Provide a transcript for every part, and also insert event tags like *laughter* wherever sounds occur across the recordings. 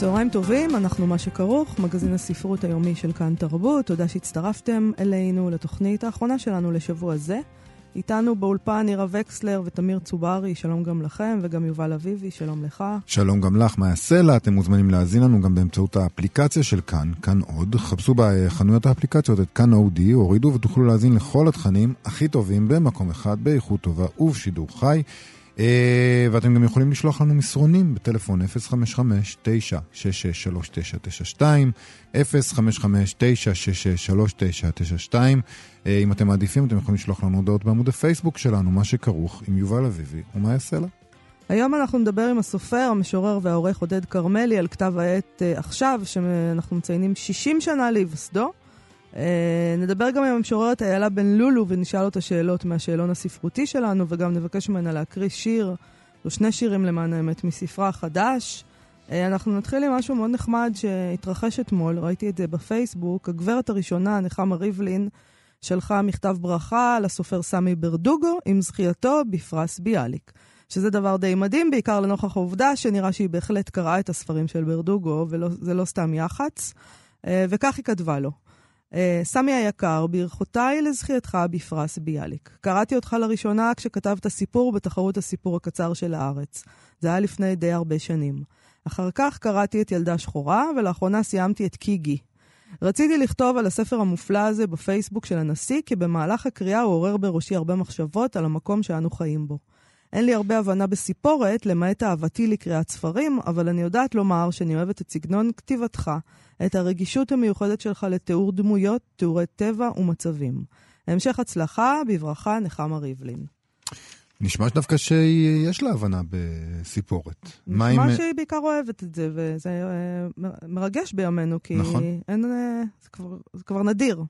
צהריים טובים, אנחנו מה שכרוך, מגזין הספרות היומי של כאן תרבות. תודה שהצטרפתם אלינו לתוכנית האחרונה שלנו לשבוע זה. איתנו באולפן נירה וקסלר ותמיר צוברי, שלום גם לכם, וגם יובל אביבי, שלום לך. שלום גם לך, מאיה סלע, אתם מוזמנים להאזין לנו גם באמצעות האפליקציה של כאן, כאן עוד. חפשו בחנויות האפליקציות את כאן אודי, הורידו ותוכלו להאזין לכל התכנים הכי טובים במקום אחד, באיכות טובה ובשידור חי. אה, ואתם גם יכולים לשלוח לנו מסרונים בטלפון 055-966-3992, 055-966-3992. אה, אם אתם מעדיפים, אתם יכולים לשלוח לנו הודעות בעמוד הפייסבוק שלנו, מה שכרוך עם יובל אביבי ומה יעשה לה. היום אנחנו נדבר עם הסופר, המשורר והעורך עודד כרמלי על כתב העת uh, עכשיו, שאנחנו מציינים 60 שנה להיווסדו. Uh, נדבר גם עם המשוררת איילה בן לולו ונשאל אותה שאלות מהשאלון הספרותי שלנו, וגם נבקש ממנה להקריא שיר, או שני שירים למען האמת, מספרה החדש. Uh, אנחנו נתחיל עם משהו מאוד נחמד שהתרחש אתמול, ראיתי את זה בפייסבוק. הגברת הראשונה, נחמה ריבלין, שלחה מכתב ברכה לסופר סמי ברדוגו עם זכייתו בפרס ביאליק. שזה דבר די מדהים, בעיקר לנוכח העובדה שנראה שהיא בהחלט קראה את הספרים של ברדוגו, וזה לא סתם יח"צ. Uh, וכך היא כתבה לו. Uh, סמי היקר, ברכותיי לזכייתך בפרס ביאליק. קראתי אותך לראשונה כשכתבת סיפור בתחרות הסיפור הקצר של הארץ. זה היה לפני די הרבה שנים. אחר כך קראתי את ילדה שחורה, ולאחרונה סיימתי את קיגי. רציתי לכתוב על הספר המופלא הזה בפייסבוק של הנשיא, כי במהלך הקריאה הוא עורר בראשי הרבה מחשבות על המקום שאנו חיים בו. אין לי הרבה הבנה בסיפורת, למעט אהבתי לקריאת ספרים, אבל אני יודעת לומר שאני אוהבת את סגנון כתיבתך, את הרגישות המיוחדת שלך לתיאור דמויות, תיאורי טבע ומצבים. המשך הצלחה, בברכה, נחמה ריבלין. נשמע דווקא שיש לה הבנה בסיפורת. נשמע שהיא בעיקר אוהבת את זה, וזה אה, מרגש בימינו, כי נכון. אין, אה, זה, כבר, זה כבר נדיר.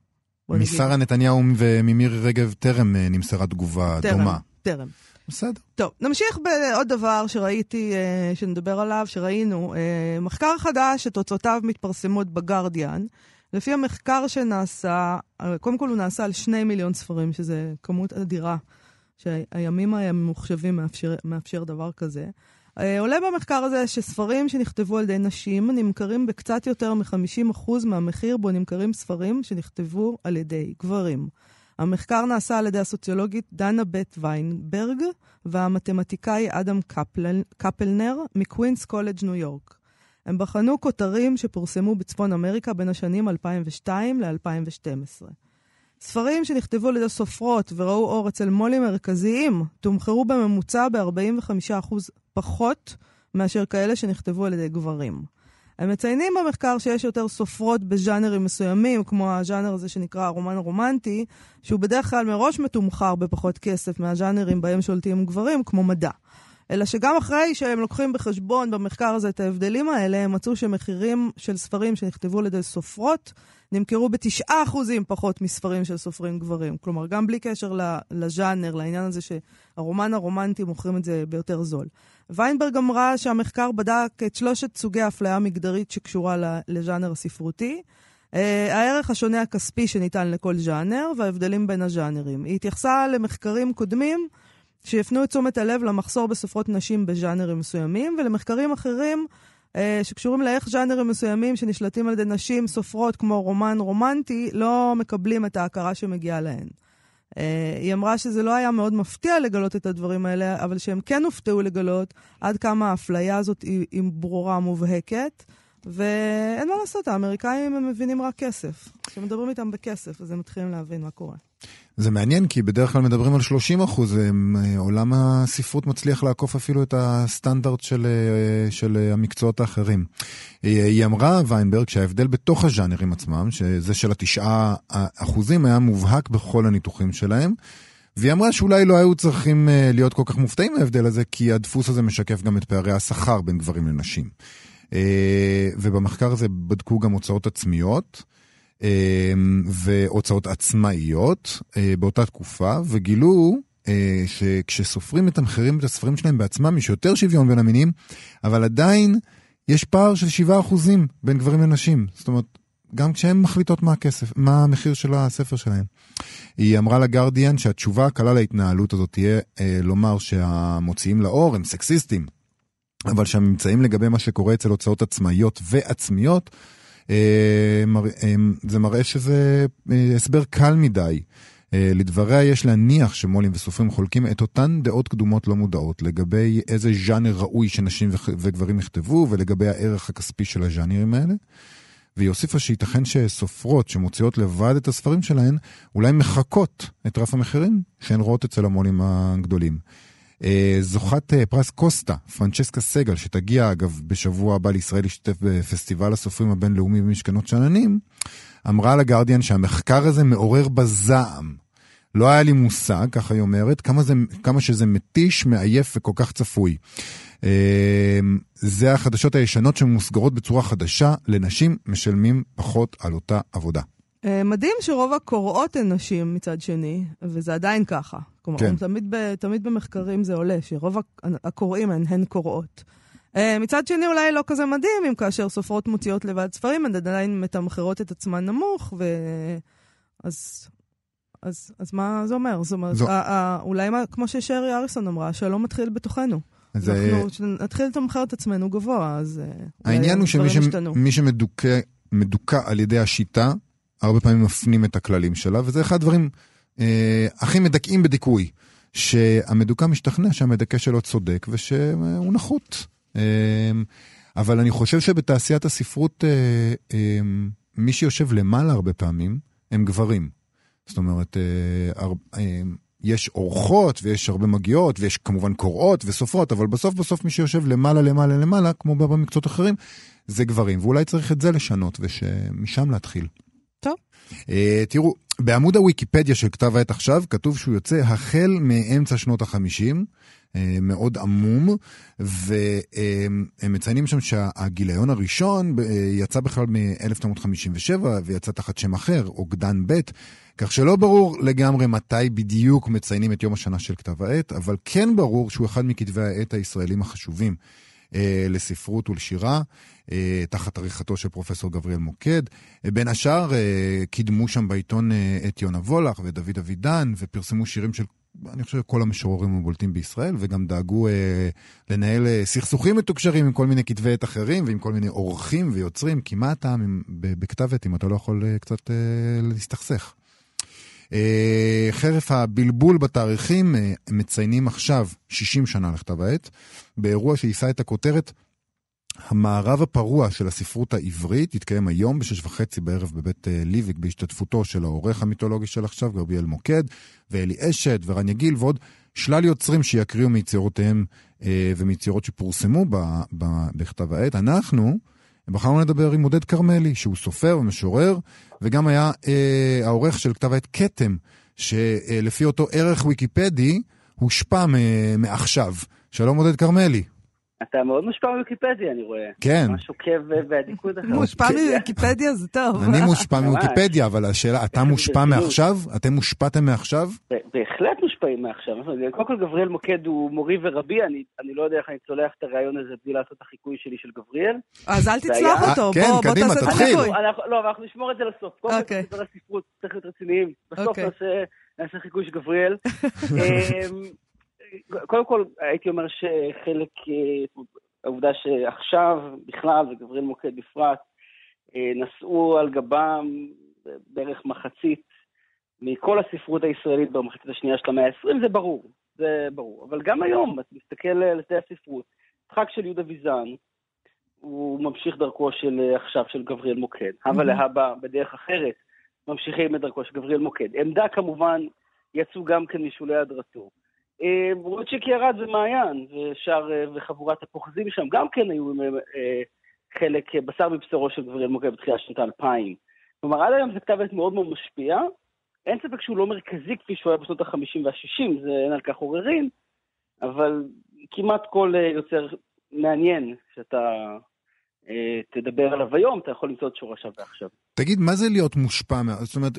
משרה נתניהו וממירי רגב טרם אה, נמסרה תגובה טרם, דומה. טרם. בסדר. טוב, נמשיך בעוד דבר שראיתי, אה, שנדבר עליו, שראינו. אה, מחקר חדש שתוצאותיו מתפרסמות בגרדיאן. לפי המחקר שנעשה, אה, קודם כל הוא נעשה על שני מיליון ספרים, שזה כמות אדירה, שהימים הממוחשבים מאפשר, מאפשר דבר כזה. עולה במחקר הזה שספרים שנכתבו על ידי נשים נמכרים בקצת יותר מ-50% מהמחיר בו נמכרים ספרים שנכתבו על ידי גברים. המחקר נעשה על ידי הסוציולוגית דנה בית ויינברג והמתמטיקאי אדם קפל, קפלנר מקווינס קולג' ניו יורק. הם בחנו כותרים שפורסמו בצפון אמריקה בין השנים 2002 ל-2012. ספרים שנכתבו על ידי סופרות וראו אור אצל מו"לים מרכזיים תומחרו בממוצע ב-45% פחות מאשר כאלה שנכתבו על ידי גברים. הם מציינים במחקר שיש יותר סופרות בז'אנרים מסוימים, כמו הז'אנר הזה שנקרא הרומן הרומנטי, שהוא בדרך כלל מראש מתומחר בפחות כסף מהז'אנרים בהם שולטים גברים, כמו מדע. אלא שגם אחרי שהם לוקחים בחשבון במחקר הזה את ההבדלים האלה, הם מצאו שמחירים של ספרים שנכתבו על ידי סופרות נמכרו בתשעה אחוזים פחות מספרים של סופרים גברים. כלומר, גם בלי קשר לז'אנר, לעניין הזה שהרומן הרומנטי מוכרים את זה ביותר זול. ויינברג אמרה שהמחקר בדק את שלושת סוגי האפליה המגדרית שקשורה לז'אנר הספרותי. Uh, הערך השונה הכספי שניתן לכל ז'אנר וההבדלים בין הז'אנרים. היא התייחסה למחקרים קודמים שיפנו את תשומת הלב למחסור בסופרות נשים בז'אנרים מסוימים, ולמחקרים אחרים שקשורים לאיך ז'אנרים מסוימים שנשלטים על ידי נשים סופרות כמו רומן רומנטי, לא מקבלים את ההכרה שמגיעה להן. אה, היא אמרה שזה לא היה מאוד מפתיע לגלות את הדברים האלה, אבל שהם כן הופתעו לגלות עד כמה האפליה הזאת היא, היא ברורה, מובהקת. ואין מה לעשות, האמריקאים הם מבינים רק כסף. כשמדברים איתם בכסף, אז הם מתחילים להבין מה קורה. זה מעניין, כי בדרך כלל מדברים על 30 אחוז, אה, עולם הספרות מצליח לעקוף אפילו את הסטנדרט של, אה, של המקצועות האחרים. היא אמרה, ויינברג, שההבדל בתוך הז'אנרים עצמם, שזה של התשעה אחוזים, היה מובהק בכל הניתוחים שלהם. והיא אמרה שאולי לא היו צריכים אה, להיות כל כך מופתעים מההבדל הזה, כי הדפוס הזה משקף גם את פערי השכר בין גברים לנשים. ובמחקר הזה בדקו גם הוצאות עצמיות. והוצאות עצמאיות באותה תקופה, וגילו שכשסופרים את המחירים את הספרים שלהם בעצמם, יש יותר שוויון בין המינים, אבל עדיין יש פער של 7% בין גברים לנשים. זאת אומרת, גם כשהן מחליטות מה הכסף, מה המחיר של הספר שלהן. היא אמרה לגרדיאן שהתשובה הקלה להתנהלות הזאת תהיה אה, לומר שהמוציאים לאור הם סקסיסטים, אבל שהממצאים לגבי מה שקורה אצל הוצאות עצמאיות ועצמיות, אה, אה, זה מראה שזה אה, הסבר קל מדי. אה, לדבריה יש להניח שמו"לים וסופרים חולקים את אותן דעות קדומות לא מודעות לגבי איזה ז'אנר ראוי שנשים וגברים יכתבו ולגבי הערך הכספי של הז'אנרים האלה. והיא הוסיפה שייתכן שסופרות שמוציאות לבד את הספרים שלהן, אולי מחקות את רף המחירים שהן רואות אצל המו"לים הגדולים. אה, זוכת אה, פרס קוסטה, פרנצ'סקה סגל, שתגיע אגב בשבוע הבא לישראל להשתתף בפסטיבל הסופרים הבינלאומי במשכנות שאננים, אמרה לגרדיאן שהמחקר הזה מעורר בזעם. לא היה לי מושג, ככה היא אומרת, כמה, זה, כמה שזה מתיש, מעייף וכל כך צפוי. אמ, זה החדשות הישנות שמוסגרות בצורה חדשה, לנשים משלמים פחות על אותה עבודה. אה, מדהים שרוב הקוראות הן נשים מצד שני, וזה עדיין ככה. כלומר, כן. תמיד, ב, תמיד במחקרים זה עולה, שרוב הקוראים הן הן קוראות. אה, מצד שני, אולי לא כזה מדהים אם כאשר סופרות מוציאות לבד ספרים, הן עדיין מתמחרות את עצמן נמוך, ו... אז, אז, אז מה זה אומר? זאת אומרת, זו... אולי מה, כמו ששרי אריסון אמרה, השלום מתחיל בתוכנו. אז אנחנו, כשנתחיל לתמחר את עצמנו גבוה, אז אה, העניין הוא שמי שמדוכא על ידי השיטה, הרבה פעמים מפנים את הכללים שלה, וזה אחד הדברים אה, הכי מדכאים בדיכוי, שהמדוכא משתכנע שהמדכא שלו צודק ושהוא נחות. אה, אבל אני חושב שבתעשיית הספרות, אה, אה, מי שיושב למעלה הרבה פעמים, הם גברים. זאת אומרת, אה, אה, יש אורחות ויש הרבה מגיעות ויש כמובן קוראות וסופרות, אבל בסוף בסוף מי שיושב למעלה למעלה למעלה, כמו בהרבה מקצועות אחרים, זה גברים. ואולי צריך את זה לשנות ושמשם להתחיל. טוב. Uh, תראו, בעמוד הוויקיפדיה של כתב העת עכשיו כתוב שהוא יוצא החל מאמצע שנות החמישים. אה, מאוד עמום, והם מציינים שם שהגיליון הראשון אה, יצא בכלל מ-1957 ויצא תחת שם אחר, אוגדן ב', כך שלא ברור לגמרי מתי בדיוק מציינים את יום השנה של כתב העת, אבל כן ברור שהוא אחד מכתבי העת הישראלים החשובים. אה, לספרות ולשירה, אה, תחת עריכתו של פרופסור גבריאל מוקד. אה, בין השאר קידמו שם בעיתון את יונה וולך ודוד אבידן, ופרסמו שירים של אני חושב כל המשוררים הבולטים בישראל, וגם דאגו אה, לנהל אה, סכסוכים מתוקשרים עם כל מיני כתבי עת אחרים ועם כל מיני עורכים ויוצרים, כי מה הטעם בכתב עת אם אתה לא יכול אה, קצת אה, להסתכסך? אה, חרף הבלבול בתאריכים, אה, מציינים עכשיו 60 שנה לכתב העת, באירוע שיישא את הכותרת המערב הפרוע של הספרות העברית יתקיים היום בשש וחצי בערב בבית אה, ליביק בהשתתפותו של העורך המיתולוגי של עכשיו, גרביאל מוקד, ואלי אשת ורן יגיל ועוד שלל יוצרים שיקריאו מיצירותיהם אה, ומיצירות שפורסמו ב, ב, בכתב העת. אנחנו בחרנו לדבר עם עודד כרמלי, שהוא סופר ומשורר, וגם היה אה, העורך של כתב העת כתם, שלפי אותו ערך ויקיפדי הושפע מעכשיו. שלום עודד כרמלי. אתה מאוד מושפע מוויקיפדיה, אני רואה. כן. ממש עוקב באדיקות אחרת. מושפע מוויקיפדיה זה טוב. אני מושפע מוויקיפדיה, אבל השאלה, אתה מושפע מעכשיו? אתם מושפעתם מעכשיו? בהחלט מושפעים מעכשיו. קודם כל גבריאל מוקד הוא מורי ורבי, אני לא יודע איך אני צולח את הרעיון הזה בלי לעשות את החיקוי שלי של גבריאל. אז אל תצלח אותו, כן, בוא תעשה את החיקוי. לא, אבל אנחנו נשמור את זה לסוף. קודם כל. נדבר הספרות, צריך להיות רציניים. בסוף אוקיי. נעשה חיקוי של גבריאל. *laughs* קודם כל, הייתי אומר שחלק, אה, העובדה שעכשיו בכלל, וגבריאל מוקד בפרט, אה, נשאו על גבם בערך מחצית מכל הספרות הישראלית במחצית השנייה של המאה ה-20, זה ברור, זה ברור. אבל גם היום, אתה מסתכל על שדה הספרות, משחק של יהודה ויזן, הוא ממשיך דרכו של עכשיו של גבריאל מוקד. הווה להבא בדרך אחרת, ממשיכים את דרכו של גבריאל מוקד. עמדה כמובן יצאו גם כן משולי הדרתו. אה, רוטשיק ירד ומעיין, ושאר, אה, וחבורת הפוחזים שם גם כן היו אה, חלק, בשר מבשרו של גבריאל מוגה בתחילת שנות האלפיים. כלומר, עד היום זה כתב עת מאוד מאוד משפיע. אין ספק שהוא לא מרכזי כפי שהוא היה בשנות ה-50 וה-60, אין על כך עוררין, אבל כמעט כל יוצר מעניין שאתה תדבר עליו היום, אתה יכול למצוא את שורשיו ועכשיו. תגיד, מה זה להיות מושפע? זאת אומרת,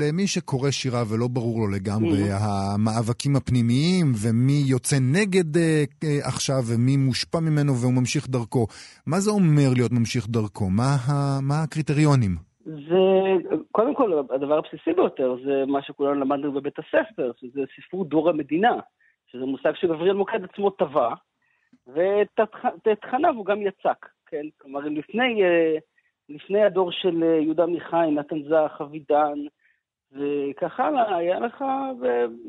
למי שקורא שירה ולא ברור לו לגמרי mm-hmm. המאבקים הפנימיים, ומי יוצא נגד אה, אה, עכשיו, ומי מושפע ממנו והוא ממשיך דרכו, מה זה אומר להיות ממשיך דרכו? מה, ה, מה הקריטריונים? זה, קודם כל, הדבר הבסיסי ביותר זה מה שכולנו למדנו בבית הספר, שזה ספרות דור המדינה, שזה מושג שגבריאל מוקד עצמו טבע, ואת תכניו הוא גם יצק, כן? כלומר, לפני... Uh, לפני הדור של אה, יהודה עמיחי, נתן זך, אבידן, וכך הלאה, היה לך,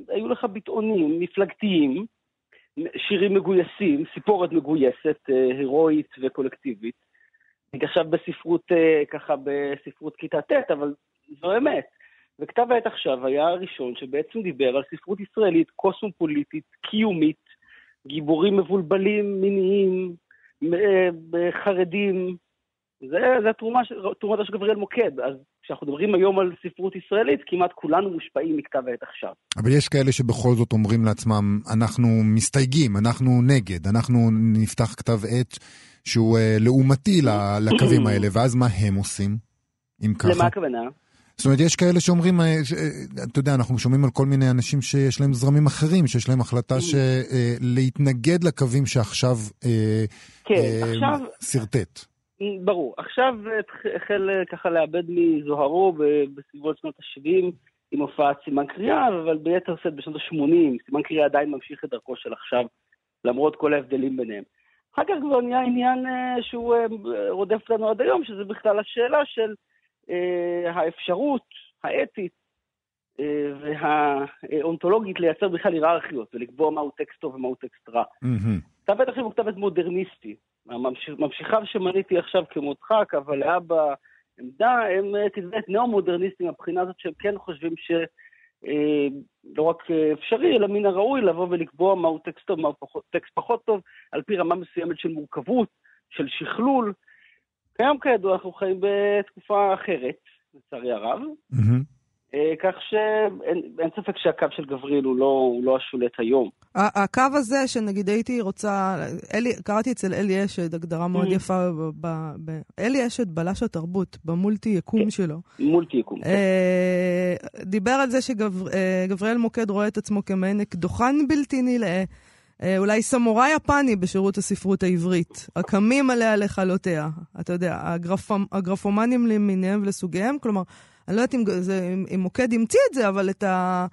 היו לך ביטאונים מפלגתיים, שירים מגויסים, סיפורת מגויסת, אה, הירואית וקולקטיבית. אני עכשיו בספרות, אה, ככה בספרות כיתה ט', אבל זו אמת. וכתב העת עכשיו היה הראשון שבעצם דיבר על ספרות ישראלית קוסמופוליטית, קיומית, גיבורים מבולבלים, מיניים, חרדים, זה, זה התרומה, תרומתו של גבריאל מוקד. אז כשאנחנו מדברים היום על ספרות ישראלית, כמעט כולנו מושפעים מכתב העת עכשיו. אבל יש כאלה שבכל זאת אומרים לעצמם, אנחנו מסתייגים, אנחנו נגד, אנחנו נפתח כתב עת שהוא uh, לעומתי לקווים *clears throat* האלה, ואז מה הם עושים? אם ככה? למה הכוונה? זאת אומרת, יש כאלה שאומרים, אה, אה, אתה יודע, אנחנו שומעים על כל מיני אנשים שיש להם זרמים אחרים, שיש להם החלטה *clears throat* להתנגד לקווים שעכשיו כן, עכשיו... שרטט. ברור. עכשיו החל אה, ככה לאבד מזוהרו בסביבות שנות ה-70 עם הופעת סימן קריאה, אבל ביתר שאת בשנות ה-80, סימן קריאה עדיין ממשיך את דרכו של עכשיו, למרות כל ההבדלים ביניהם. אחר כך כבר נהיה עניין אה, שהוא אה, רודף לנו עד היום, שזה בכלל השאלה של האפשרות האתית והאונתולוגית לייצר בכלל היררכיות ולקבוע מהו טקסט טוב ומהו טקסט רע. כתב בטח הוא כתב מודרניסטי. ממשיכיו שמניתי עכשיו כמודחק, אבל לאבא עמדה, הם כתבי ניאו-מודרניסטים מבחינה הזאת שהם כן חושבים ש... אה, לא רק אפשרי, אלא מן הראוי לבוא ולקבוע מהו טקסט טוב, מהו פחות, טקסט פחות טוב, על פי רמה מסוימת של מורכבות, של שכלול. כיום כידוע אנחנו חיים בתקופה אחרת, לצערי הרב. Mm-hmm. אה, כך שאין ספק שהקו של גבריאל הוא לא, הוא לא השולט היום. הקו הזה, שנגיד הייתי רוצה, אלי, קראתי אצל אלי אשד הגדרה מאוד mm-hmm. יפה, ב, ב, אלי אשד בלש התרבות, במולטי יקום כן, שלו. מולטי יקום, כן. אה, דיבר על זה שגבריאל אה, מוקד רואה את עצמו כמעין אקדוחן בלתי נלאה. אה, אולי סמוראי יפני בשירות הספרות העברית, הקמים עליה לכלותיה. אתה יודע, הגרפומ, הגרפומנים למיניהם ולסוגיהם, כלומר, אני לא יודעת אם, זה, אם מוקד המציא את זה, אבל את, ה,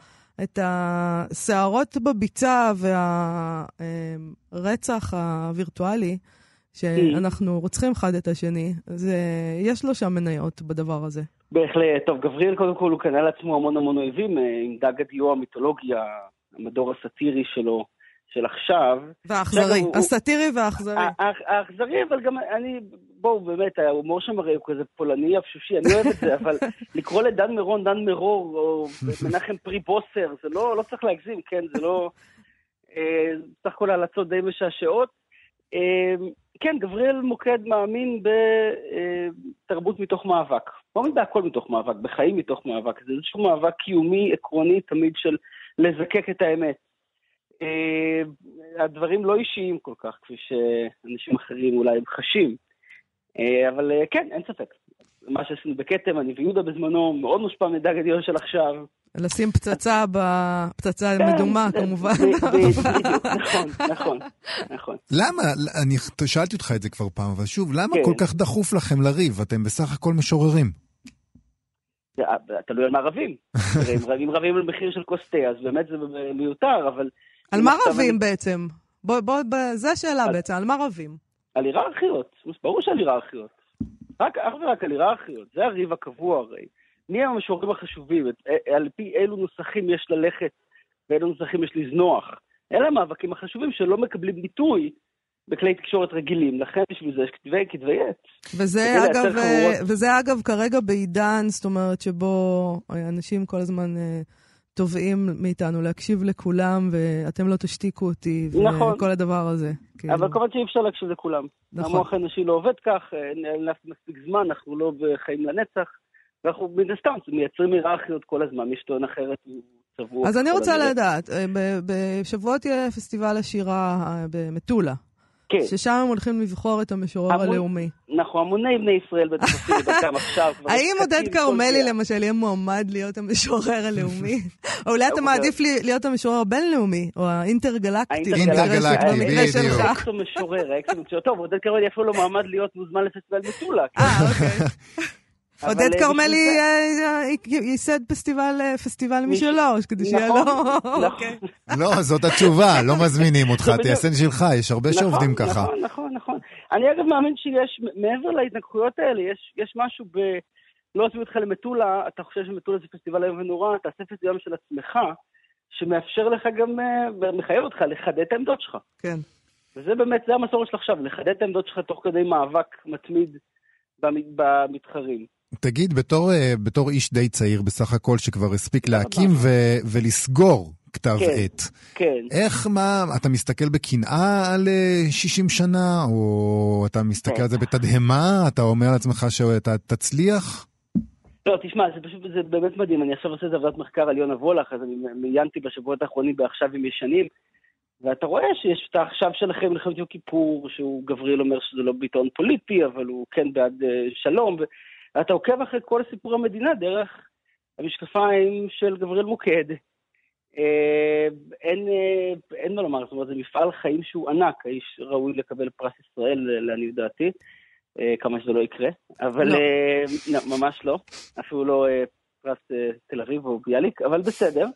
את הסערות בביצה והרצח הווירטואלי, שאנחנו רוצחים אחד את השני, זה, יש לו שם מניות בדבר הזה. בהחלט. טוב, גבריאל קודם כל הוא קנה לעצמו המון המון אויבים, אה, עם דג הדיו המיתולוגיה, המדור הסאטירי שלו. של עכשיו. והאכזרי, הסאטירי והאכזרי. האכזרי, אבל גם אני, בואו, באמת, ההומור שם הרי הוא כזה פולני אבשושי, אני אוהב את זה, *laughs* אבל לקרוא לדן מירון דן מרור, או מנחם פרי בוסר, זה לא, לא צריך להגזים, כן, זה לא... אה, סך הכל הלצות די משעשעות. אה, כן, גבריאל מוקד מאמין בתרבות מתוך מאבק. לא מאמין בהכל מתוך מאבק, בחיים מתוך מאבק. זה איזשהו מאבק קיומי, עקרוני, תמיד של לזקק את האמת. אה, הדברים לא אישיים כל כך, כפי שאנשים אחרים אולי חשים. אה, אבל אה, כן, אין ספק. מה שעשינו בכתם, אני ויהודה בזמנו, מאוד מושפע מדג הדיון של עכשיו. לשים פצצה בפצצה כן, מדומה, כמובן. נכון, נכון, נכון. למה, אני שאלתי אותך את זה כבר פעם, אבל שוב, למה כן. כל כך דחוף לכם לריב? אתם בסך הכל משוררים. תלוי על מה רבים. *laughs* אם רבים על מחיר של כוס תה, אז באמת זה מיותר, אבל על מה רבים בעצם? בוא, בוא, זו השאלה בעצם, על מה רבים? על היררכיות, ברור שעל היררכיות. רק, אך ורק על היררכיות, זה הריב הקבוע הרי. מי הם המשוררים החשובים? אה, על פי אילו נוסחים יש ללכת ואילו נוסחים יש לזנוח. אלה המאבקים החשובים שלא מקבלים ביטוי בכלי תקשורת רגילים, לכן בשביל זה יש כתבי כתבי עת. וזה אגב, אה, וזה אגב כרגע בעידן, זאת אומרת, שבו אנשים כל הזמן... אה, תובעים מאיתנו להקשיב לכולם, ואתם לא תשתיקו אותי, נכון. וכל הדבר הזה. כאילו. אבל כמובן שאי אפשר להקשיב לכולם. נכון. המוח האנושי לא עובד כך, אין לנו מספיק זמן, אנחנו לא בחיים לנצח, ואנחנו מן הסתם מייצרים היררכיות כל הזמן, מי שטוען אחרת צבוע. אז אני רוצה לדעת, אה, בשבועות יהיה פסטיבל השירה אה, במטולה. כן. ששם הם הולכים לבחור את המשורר המון, הלאומי. נכון, המוני בני ישראל את דרכם עכשיו. האם עודד כרמלי למשל יהיה מועמד להיות המשורר הלאומי? או *laughs* אולי אתה מעדיף להיות המשורר הבינלאומי, או האינטרגלקטי. האינטרגלקטי, בדיוק. האקסו משורר, האקסו משורר. טוב, עודד כרמלי אפילו לא מעמד להיות מוזמן לפסטיבל מטולה. אה, אוקיי. *laughs* עודד אה, כרמלי אה, אה, ייסד פסטיבל משלו, כדי שיהיה לו... נכון, אוקיי. לא, זאת התשובה, לא מזמינים אותך, תייסן שלך, יש הרבה נכון, שעובדים ככה. נכון, נכון, נכון. אני אגב מאמין שיש, מעבר להתנגחויות האלה, יש משהו ב... לא עושים אותך למטולה, אתה חושב שמטולה זה פסטיבל איום ונורא, תעשה פסטיבל של עצמך, שמאפשר לך גם, מחייב אותך לחדד את העמדות שלך. כן. וזה באמת, זה המסורת של עכשיו, לחדד את העמדות שלך תוך כדי מאבק מתמיד במתחרים. תגיד, בתור, אה, בתור איש די צעיר בסך הכל, שכבר הספיק להקים ו- ולסגור כתב כן, עת, כן. איך, מה, אתה מסתכל בקנאה על 60 אה, שנה, או אתה מסתכל על זה בתדהמה, אתה אומר לעצמך שאתה תצליח? לא, תשמע, זה פשוט, זה באמת מדהים. אני עכשיו עושה את עבודת מחקר על יונה וולך, אז אני מיינתי בשבועות האחרונים בעכשיו עם ישנים, ואתה רואה שיש את העכשיו שלכם מלחמת יום כיפור, שהוא, גבריאל אומר שזה לא ביטאון פוליטי, אבל הוא כן בעד uh, שלום, ואתה עוקב אחרי כל סיפור המדינה דרך המשקפיים של גבריאל מוקד. Uh, אין, uh, אין מה לומר, זאת אומרת, זה מפעל חיים שהוא ענק, האיש ראוי לקבל פרס ישראל, לעניות דעתי, uh, כמה שזה לא יקרה, אבל לא. Uh, לא, ממש לא, אפילו לא uh, פרס uh, תל אביב או ביאליק, אבל בסדר.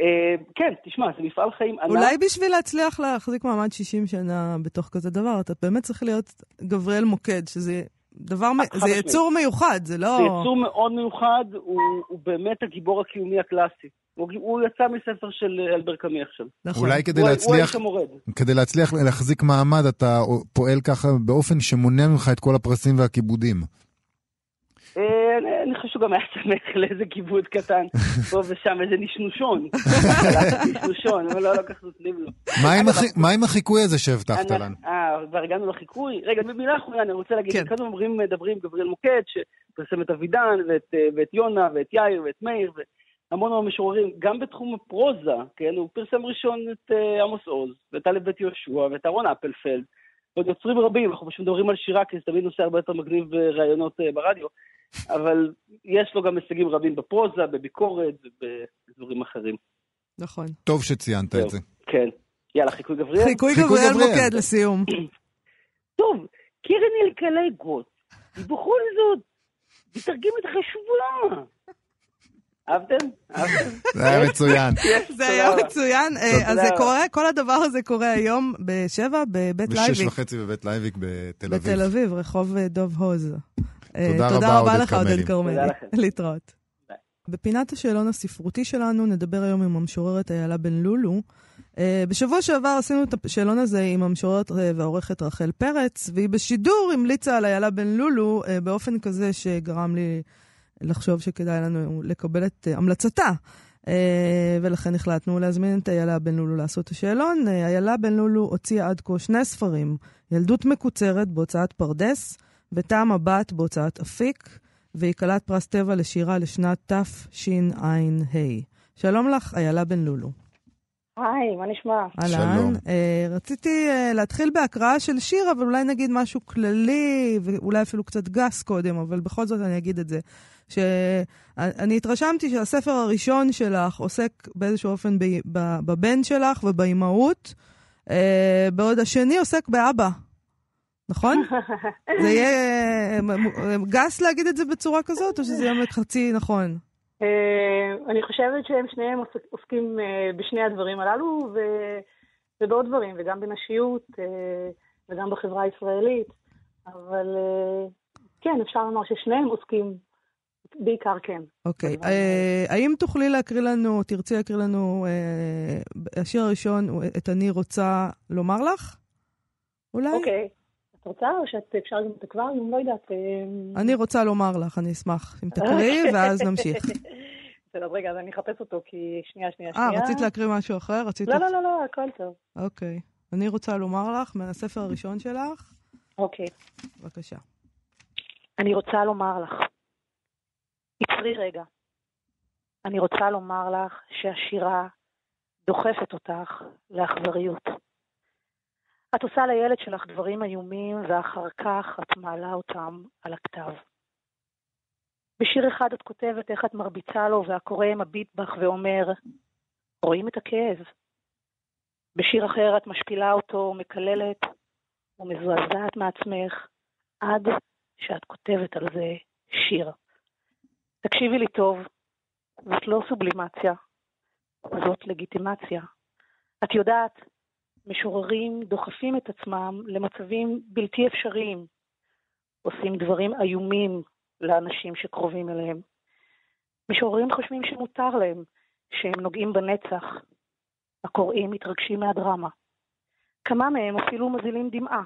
אה, כן, תשמע, זה מפעל חיים ענק. אולי בשביל להצליח להחזיק מעמד 60 שנה בתוך כזה דבר, אתה באמת צריך להיות גבריאל מוקד, שזה דבר, זה יצור מיוחד, זה לא... זה יצור מאוד מיוחד, הוא, הוא באמת הגיבור הקיומי הקלאסי. הוא, הוא יצא מספר של אלבר קמי עכשיו. נכון. אולי כדי הוא, להצליח, הוא כדי להצליח להחזיק מעמד, אתה פועל ככה באופן שמונע ממך את כל הפרסים והכיבודים. אה, אני חושב שהוא גם היה שמח *laughs* לאיזה כיבוד קטן, פה ושם איזה נשנושון. *laughs* נשנושון, אבל לא, לא כך נותנים לו. מה עם החיקוי הזה שהבטחת לנו? אה, כבר הגענו לחיקוי. רגע, במילה אחרונה אני רוצה להגיד, כן. כמה אומרים, מדברים גבריאל מוקד, שפרסם את אבידן, ואת יונה, ואת יאיר, ואת מאיר, והמון המון משוררים, גם בתחום הפרוזה, כן, הוא פרסם ראשון את אה, עמוס עוז, ואת טלב בית יהושע, ואת אהרון אפלפלד. ועוד יוצרים רבים, אנחנו פשוט מדברים על שירה, כי זה תמיד נושא הרבה יותר מגניב בראיונות ברדיו. אבל יש לו גם הישגים רבים בפרוזה, בביקורת ובדברים אחרים. נכון. טוב שציינת את זה. כן. יאללה, חיקוי גבריאל? חיקוי גבריאל מוקד לסיום. טוב, קרן אלקלעי גוט, ובכל זאת, מתרגמת חשובה. אהבתם? זה היה מצוין. *laughs* זה היה מצוין. אה, אז זה קורה, כל הדבר הזה קורה היום בשבע בבית לייוויק. בשש וחצי בבית לייוויק בתל אביב. בתל אביב, רחוב אה, דוב הוז. תודה, תודה רבה, לך, עודד כרמלי. להתראות. בפינת השאלון הספרותי שלנו נדבר היום עם המשוררת איילה בן לולו. Uh, בשבוע שעבר עשינו את השאלון הזה עם המשוררת uh, והעורכת רחל פרץ, והיא בשידור המליצה על איילה בן לולו באופן כזה שגרם לי לחשוב שכדאי לנו לקבל את המלצתה. ולכן החלטנו להזמין את איילה בן לולו לעשות את השאלון. איילה בן לולו הוציאה עד כה שני ספרים, ילדות מקוצרת בהוצאת פרדס, וטעם הבת בהוצאת אפיק, והיא כלת פרס טבע לשירה לשנת תשע"ה. שלום לך, איילה בן לולו. היי, מה נשמע? אהלן. Uh, רציתי uh, להתחיל בהקראה של שיר, אבל אולי נגיד משהו כללי, ואולי אפילו קצת גס קודם, אבל בכל זאת אני אגיד את זה. שאני התרשמתי שהספר הראשון שלך עוסק באיזשהו אופן בבן שלך ובאימהות, uh, בעוד השני עוסק באבא. נכון? *laughs* זה יהיה אה, גס להגיד את זה בצורה כזאת, או שזה יהיה חצי נכון? אה, אני חושבת שהם שניהם עוסקים אה, בשני הדברים הללו, ובעוד דברים, וגם בנשיות, וגם בחברה הישראלית. אבל כן, אפשר לומר ששניהם עוסקים בעיקר כן. אוקיי. Okay. האם תוכלי להקריא לנו, תרצי להקריא לנו, השיר הראשון, את אני רוצה לומר לך? אולי? אוקיי. Okay. את רוצה או שאת אפשר גם את? אני לא יודעת. אה, אני רוצה לומר לך, אני אשמח אם תקריאי, ואז נמשיך. *laughs* בסדר, רגע, אז אני אחפש אותו, כי שנייה, שנייה, שנייה. אה, רצית להקריא משהו אחר? רצית... לא, לא, לא, לא, הכל טוב. אוקיי. אני רוצה לומר לך, מהספר הראשון שלך. אוקיי. בבקשה. אני רוצה לומר לך, עצרי רגע. אני רוצה לומר לך שהשירה דוחפת אותך לאכזריות. את עושה לילד שלך דברים איומים, ואחר כך את מעלה אותם על הכתב. בשיר אחד את כותבת איך את מרביצה לו, והקורא מביט בך ואומר, רואים את הכאב. בשיר אחר את משפילה אותו, מקללת ומזועזעת מעצמך, עד שאת כותבת על זה שיר. תקשיבי לי טוב, זאת לא סובלימציה, זאת לגיטימציה. את יודעת, משוררים דוחפים את עצמם למצבים בלתי אפשריים, עושים דברים איומים לאנשים שקרובים אליהם. משוררים חושבים שמותר להם, שהם נוגעים בנצח. הקוראים מתרגשים מהדרמה. כמה מהם אפילו מזילים דמעה.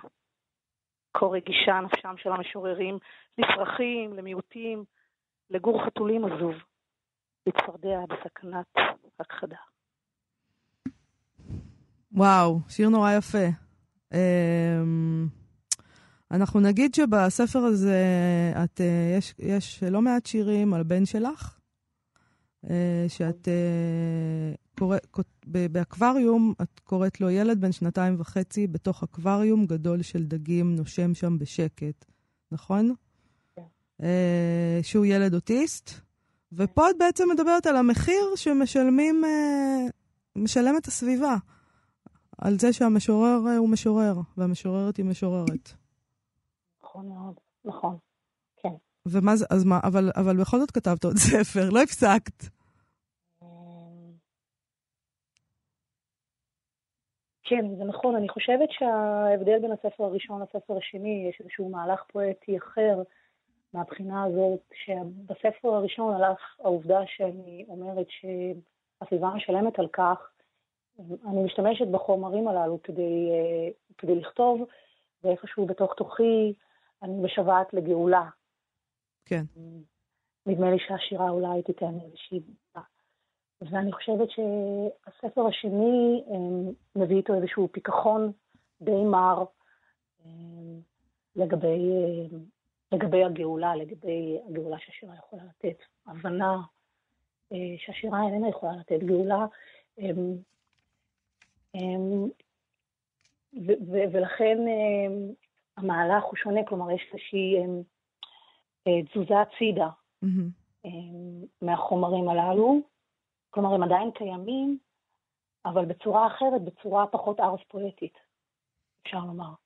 כה רגישה נפשם של המשוררים לפרחים, למיעוטים, לגור חתולים עזוב, לצפרדע בסכנת הכחדה. וואו, שיר נורא יפה. אמ, אנחנו נגיד שבספר הזה את, אה, יש, יש לא מעט שירים על בן שלך, אה, שאת אה, קוראת, באקווריום, את קוראת לו ילד בן שנתיים וחצי בתוך אקווריום גדול של דגים, נושם שם בשקט, נכון? כן. שהוא ילד אוטיסט. ופה את בעצם מדברת על המחיר שמשלמים, משלמת הסביבה. על זה שהמשורר הוא משורר, והמשוררת היא משוררת. נכון מאוד, נכון, כן. ומה זה, אז מה, אבל, אבל בכל זאת כתבת עוד ספר, לא הפסקת. אמ, כן, זה נכון. אני חושבת שההבדל בין הספר הראשון לספר השני, יש איזשהו מהלך פואטי אחר מהבחינה הזאת, שבספר הראשון הלך העובדה שאני אומרת שהסביבה משלמת על כך, אני משתמשת בחומרים הללו כדי, אה, כדי לכתוב, ואיפשהו בתוך תוכי אני משוועת לגאולה. כן. נדמה לי שהשירה אולי תיתן איזושהי... ואני חושבת שהספר השני אה, מביא איתו איזשהו פיכחון די מר אה, לגבי, לגבי הגאולה, לגבי הגאולה שהשירה יכולה לתת. הבנה שהשירה איננה יכולה לתת גאולה. אמ, ולכן אמ, המהלך הוא שונה, כלומר יש איזושהי אמ, אה, תזוזה הצידה מהחומרים הללו, כלומר הם עדיין קיימים, אבל בצורה אחרת, בצורה פחות ארס פואטית, אפשר לומר.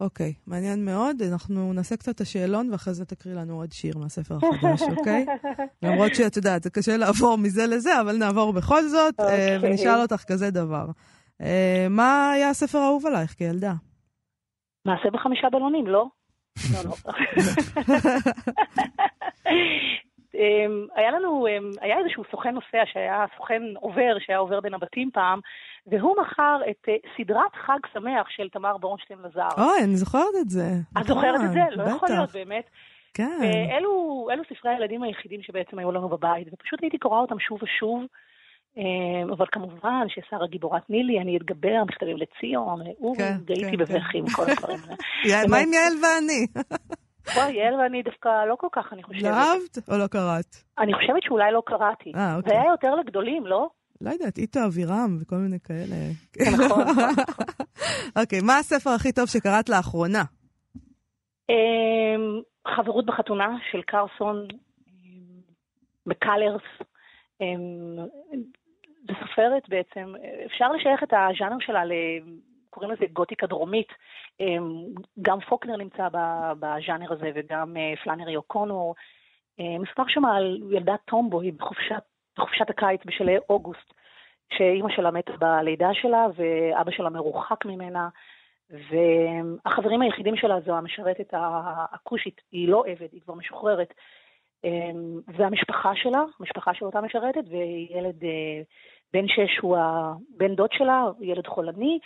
אוקיי, okay, מעניין מאוד. אנחנו נעשה קצת את השאלון, ואחרי זה תקריא לנו עוד שיר מהספר החדש, אוקיי? Okay? *laughs* למרות שאת יודעת, זה קשה לעבור מזה לזה, אבל נעבור בכל זאת, okay. uh, אוקיי. ונשאל אותך כזה דבר. Uh, מה היה הספר האהוב עלייך כילדה? מעשה בחמישה בלונים, לא? *laughs* לא, לא. *laughs* אמ, היה לנו, אמ, היה איזשהו סוכן נוסע שהיה סוכן עובר, שהיה עובר בין הבתים פעם, והוא מכר את אה, סדרת חג שמח של תמר ברונשטיין לזר. אוי, אני זוכרת את זה. את זוכרת את זה? לא יכול להיות באמת. כן. אלו, אלו ספרי הילדים היחידים שבעצם היו לנו בבית, ופשוט הייתי קוראה אותם שוב ושוב. אמ, אבל כמובן ששרה גיבורת נילי, אני אתגבר, מכתבים לציון, אורי, כן, גאיתי כן, בבכי כן. כל הדברים האלה. *laughs* מה עם יעל ואני? וואי, יעל ואני דווקא לא כל כך, אני חושבת. לא אהבת או לא קראת? אני חושבת שאולי לא קראתי. אה, אוקיי. זה היה יותר לגדולים, לא? לא יודעת, איתו אבירם וכל מיני כאלה. נכון, נכון. *laughs* אוקיי, מה הספר הכי טוב שקראת לאחרונה? אמ, חברות בחתונה של קרסון, מקלרס. אמ, זו סופרת בעצם, אפשר לשייך את הז'אנר שלה קוראים לזה גותיקה דרומית. אמ, גם פוקנר נמצא בז'אנר הזה וגם אה, פלאנרי אוקונור. אה, מספר שם על ילדת טומבוי בחופשת, בחופשת הקיץ בשלהי אוגוסט, שאימא שלה מתה בלידה שלה ואבא שלה מרוחק ממנה. והחברים היחידים שלה זו המשרתת הכושית, היא לא עבד, היא כבר משוחררת. אמ, והמשפחה שלה, המשפחה של אותה משרתת, וילד אה, בן שש הוא הבן דוד שלה, ילד חולני,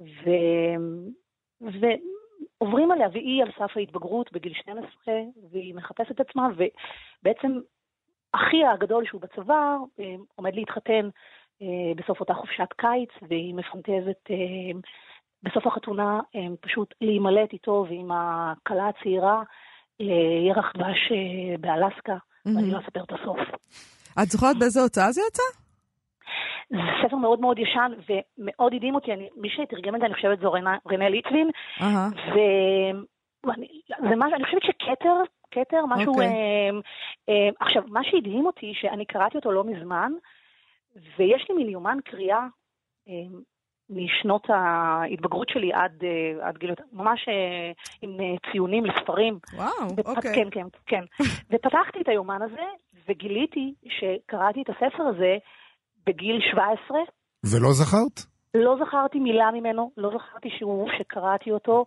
ו... ועוברים עליה, והיא על סף ההתבגרות בגיל 12, והיא מחפשת את עצמה, ובעצם אחיה הגדול שהוא בצבא אה, עומד להתחתן אה, בסוף אותה חופשת קיץ, והיא מפנטזת אה, בסוף החתונה פשוט להימלט איתו ועם הכלה הצעירה לירח דבש באלסקה, mm-hmm. ואני לא אספר את הסוף. את זוכרת באיזה הוצאה זה יצא? זה ספר מאוד מאוד ישן ומאוד הדהים אותי, אני, מי שתרגם את זה, אני חושבת, זו רנה, רנה ליטווין, uh-huh. וזה משהו, אני חושבת שכתר, כתר, משהו... Okay. אוקיי. אה, אה, עכשיו, מה שהדהים אותי, שאני קראתי אותו לא מזמן, ויש לי מין יומן קריאה אה, משנות ההתבגרות שלי עד, אה, עד גיל, ממש אה, עם אה, ציונים לספרים. וואו, ופ... אוקיי. כן, כן, כן. *laughs* ופתחתי את היומן הזה, וגיליתי שקראתי את הספר הזה בגיל 17. ולא זכרת? לא זכרתי מילה ממנו, לא זכרתי שהוא, שקראתי אותו,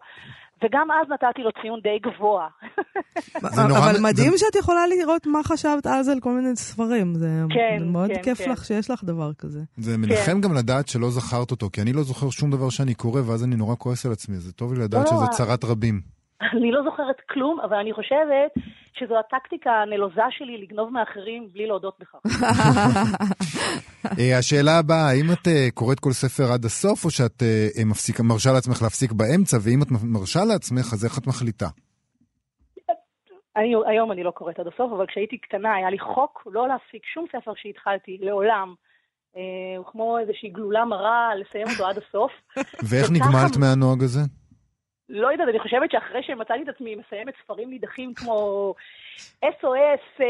וגם אז נתתי לו ציון די גבוה. אבל מדהים שאת יכולה לראות מה חשבת אז על כל מיני ספרים. זה כן, מאוד כן, כיף כן. לך שיש לך דבר כזה. זה מנחם גם לדעת שלא זכרת אותו, כי אני לא זוכר שום דבר שאני קורא, ואז אני נורא כועס על עצמי. זה טוב לי לדעת לא, שזה צרת רבים. אני לא זוכרת כלום, אבל אני חושבת שזו הטקטיקה הנלוזה שלי לגנוב מאחרים בלי להודות בכך. אה, השאלה הבאה, האם את אה, קוראת כל ספר עד הסוף, או שאת אה, מרשה לעצמך להפסיק באמצע, ואם את מרשה לעצמך, אז איך את מחליטה? אני, היום אני לא קוראת עד הסוף, אבל כשהייתי קטנה היה לי חוק לא להפסיק שום ספר שהתחלתי, לעולם. אה, כמו איזושהי גלולה מרה, לסיים אותו עד הסוף. ואיך נגמלת מהנוהג הזה? לא יודעת, אני חושבת שאחרי שמצאתי את עצמי מסיימת ספרים נידחים כמו SOS,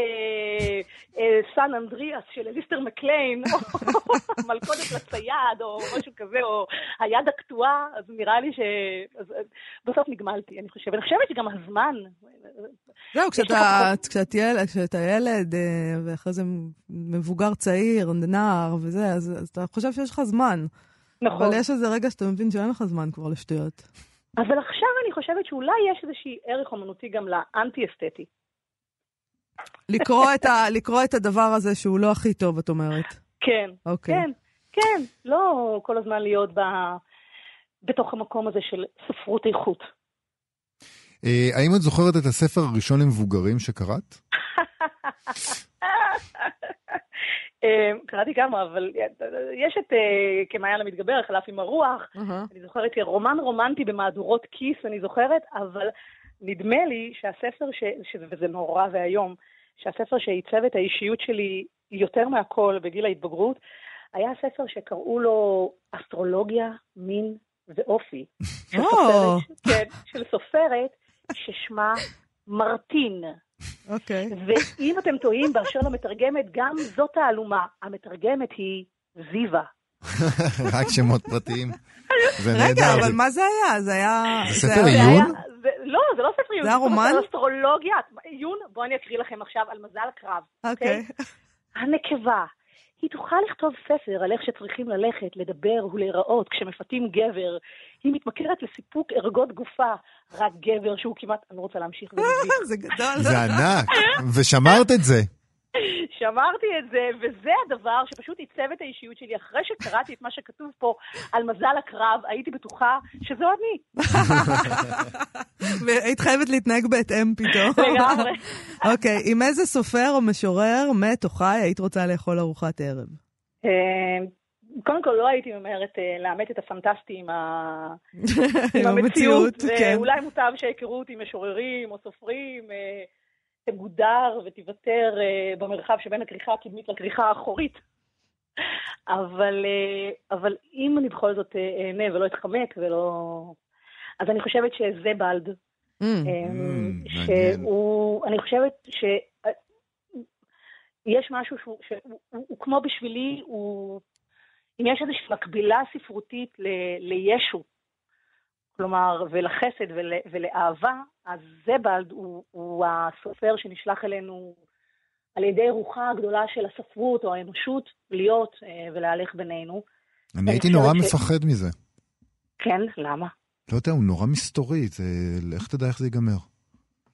סן אנדריאס של אליסטר מקליין, או *laughs* מלכודת לצייד, או משהו כזה, או היד הקטועה, אז נראה לי שבסוף נגמלתי, אני חושבת. אני חושבת שגם הזמן... זהו, כשאתה, ילד, אה, ואחרי זה מבוגר צעיר, נער וזה, אז אתה חושב שיש לך זמן. נכון. אבל יש איזה רגע שאתה מבין שאין לך זמן כבר לשטויות. אבל עכשיו אני חושבת שאולי יש איזושהי ערך אומנותי גם לאנטי-אסתטי. לקרוא את, ה, לקרוא את הדבר הזה שהוא לא הכי טוב, את אומרת. כן, okay. אוקיי. כן, כן. לא כל הזמן להיות ב, בתוך המקום הזה של ספרות איכות. אה, האם את זוכרת את הספר הראשון למבוגרים שקראת? *laughs* אה, קראתי כמה, אבל יש את אה, כמעיין המתגבר, חלף עם הרוח. אני זוכרת רומן רומנטי במהדורות כיס, אני זוכרת, אבל נדמה לי שהספר, וזה נורא ואיום, שהספר שעיצב את האישיות שלי יותר מהכל בגיל ההתבגרות, היה ספר שקראו לו אסטרולוגיה, מין ואופי. *laughs* של סופרת, כן, של סופרת ששמה מרטין. אוקיי. Okay. ואם אתם טועים באשר למתרגמת, גם זאת תעלומה. המתרגמת היא זיווה. *laughs* רק שמות פרטיים. *laughs* זה נהדר. רגע, אבל מה זה היה? זה היה... זה ספר עיון? לא, זה לא ספר עיון. זה היה רומן? זה אסטרולוגיה. עיון, בואו אני אקריא לכם עכשיו על מזל הקרב. אוקיי. הנקבה. היא תוכל לכתוב ספר על איך שצריכים ללכת, לדבר ולהיראות כשמפתים גבר. היא מתמכרת לסיפוק ערגות גופה. רק גבר שהוא כמעט... אני לא רוצה להמשיך. *laughs* זה גדול. זה ענק, ושמרת את זה. *laughs* שמרתי את זה, וזה הדבר שפשוט עיצב את האישיות שלי. אחרי שקראתי את מה שכתוב פה על מזל הקרב, הייתי בטוחה שזו אני. *laughs* והיית חייבת להתנהג בהתאם פתאום. לגמרי. אוקיי, עם איזה סופר או משורר, מת או חי, היית רוצה לאכול ארוחת ערב? קודם כל, לא הייתי ממהרת לאמת את הפנטסטי עם, *laughs* עם המציאות, כן. ואולי מוטב שהיכרו אותי משוררים או סופרים. תגודר ותיוותר uh, במרחב שבין הכריכה הקדמית לכריכה האחורית. אבל, אבל אם אני בכל זאת אענה ולא אתחמק ולא... אז אני חושבת שזה בלד. Mm. Um, שהוא, אני חושבת שיש משהו שהוא, שהוא הוא, הוא כמו בשבילי, הוא, אם יש איזושהי מקבילה ספרותית ל, לישו, כלומר, ולחסד ול, ולאהבה, אז זבלד הוא, הוא הסופר שנשלח אלינו על ידי רוחה הגדולה של הספרות או האנושות להיות אה, ולהלך בינינו. אני הייתי נורא ש... מפחד מזה. כן, למה? לא יודע, הוא נורא מסתורי, זה... איך תדע איך זה ייגמר?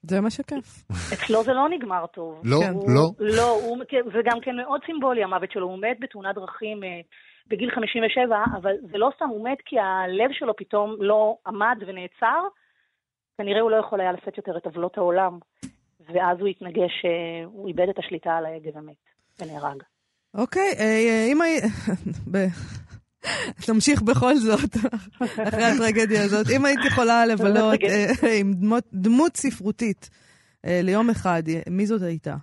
זה מה שכיף. אצלו זה לא נגמר טוב. לא, הוא, לא. לא, הוא, זה גם כן מאוד סימבולי המוות שלו, הוא מת בתאונת דרכים אה, בגיל 57, אבל זה לא סתם, הוא מת כי הלב שלו פתאום לא עמד ונעצר, כנראה הוא לא יכול היה לשאת יותר את עוולות העולם, ואז הוא התנגש, הוא איבד את השליטה על ההגה ומת, ונהרג. אוקיי, אם היית... תמשיך *laughs* בכל זאת, *laughs* אחרי הטרגדיה הזאת. אם היית יכולה לבלות עם דמות ספרותית ליום אחד, מי זאת הייתה?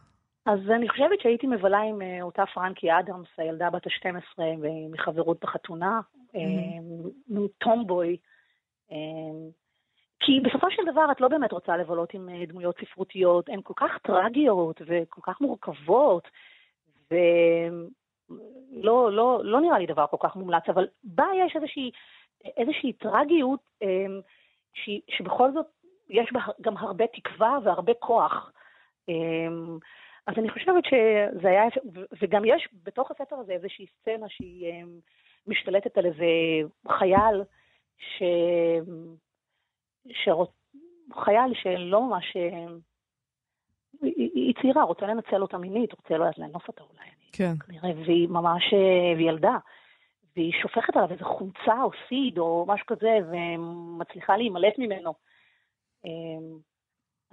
אז אני חושבת שהייתי מבלה עם אה, אותה פרנקי אדמס, הילדה בת ה-12, מחברות בחתונה, mm-hmm. טומבוי. כי בסופו של דבר את לא באמת רוצה לבלות עם דמויות ספרותיות, הן כל כך טרגיות וכל כך מורכבות, ולא לא, לא נראה לי דבר כל כך מומלץ, אבל בה יש איזושהי, איזושהי טרגיות ש, שבכל זאת יש בה גם הרבה תקווה והרבה כוח. אז אני חושבת שזה היה, וגם יש בתוך הספר הזה איזושהי סצנה שהיא אמ, משתלטת על איזה חייל, ש... שרוצ... חייל שלא ממש... אמ, היא צעירה, רוצה לנצל אותה מינית, רוצה לאנוס אותה אולי, כן. כנראה, והיא ממש, והיא ילדה. והיא שופכת עליו איזה חומצה או סיד או משהו כזה, ומצליחה להימלט ממנו.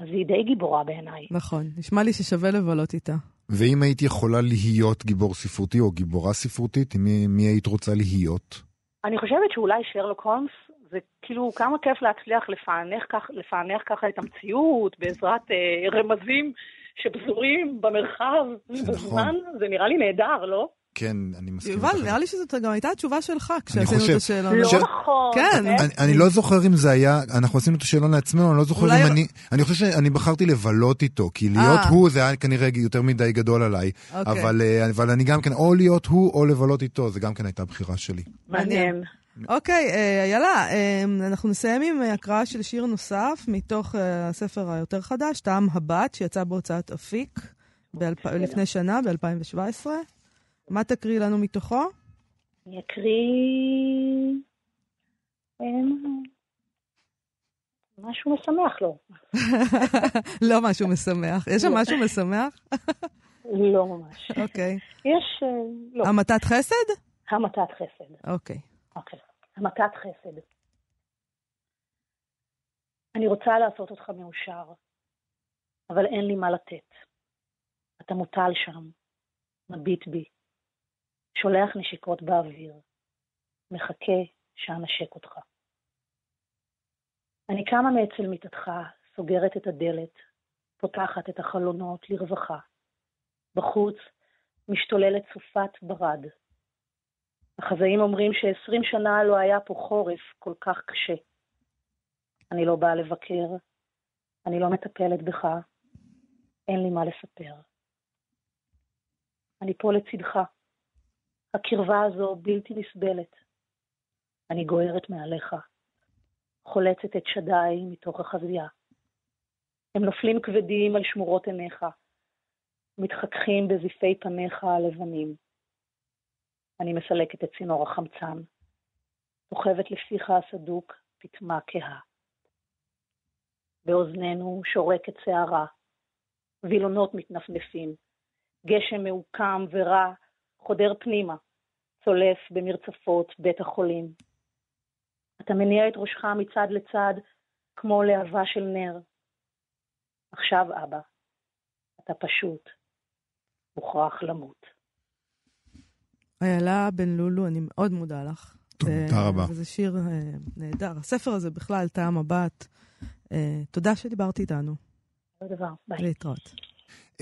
אז היא די גיבורה בעיניי. נכון, נשמע לי ששווה לבלות איתה. ואם היית יכולה להיות גיבור ספרותי או גיבורה ספרותית, מי, מי היית רוצה להיות? אני חושבת שאולי שרלוק הולמס, זה כאילו כמה כיף להצליח לפענח, כך, לפענח ככה את המציאות בעזרת אה, רמזים שפזורים במרחב, נכון. בזמן, זה נראה לי נהדר, לא? כן, אני מסכים. יובל, נראה לי שזאת גם הייתה התשובה שלך כשעשינו את השאלון. לא נכון. כן. אני לא זוכר אם זה היה, אנחנו עשינו את השאלון לעצמנו, אני לא זוכר אם אני, אני חושב שאני בחרתי לבלות איתו, כי להיות אה. הוא זה היה כנראה יותר מדי גדול עליי. אוקיי. אה, אבל אני גם כן, או להיות הוא או לבלות איתו, זה גם כן הייתה בחירה שלי. מעניין. אוקיי, אה, איילה, אנחנו נסיים עם הקראה של שיר נוסף מתוך הספר היותר חדש, טעם הבת, שיצא בהוצאת אפיק לפני שנה, ב-2017. מה תקריא לנו מתוכו? אני אקריא... משהו משמח לו. *laughs* לא משהו משמח. יש שם משהו משמח? לא ממש. אוקיי. יש... אה, לא. המתת חסד? המתת חסד. אוקיי. אוקיי. המתת חסד. אני רוצה לעשות אותך מאושר, אבל אין לי מה לתת. אתה מוטל שם, מביט בי, שולח נשיקות באוויר, מחכה שאנשק אותך. אני קמה מאצל מיטתך, סוגרת את הדלת, פותחת את החלונות לרווחה. בחוץ משתוללת סופת ברד. החזאים אומרים שעשרים שנה לא היה פה חורף כל כך קשה. אני לא באה לבקר, אני לא מטפלת בך, אין לי מה לספר. אני פה לצדך, הקרבה הזו בלתי נסבלת. אני גוערת מעליך, חולצת את שדיי מתוך החזייה. הם נופלים כבדים על שמורות עיניך, מתחככים בזיפי פניך הלבנים. אני מסלקת את צינור החמצן, סוחבת לפיך הסדוק פטמה כהה. באוזנינו שורקת שערה, וילונות מתנפנפים, גשם מעוקם ורע חודר פנימה, צולף במרצפות בית החולים. אתה מניע את ראשך מצד לצד כמו להבה של נר. עכשיו, אבא, אתה פשוט מוכרח למות. איילה בן לולו, אני מאוד מודה לך. תודה רבה. וזה שיר uh, נהדר. הספר הזה בכלל, טעם הבת. Uh, תודה שדיברת איתנו. אותו דבר, ביי. להתראות.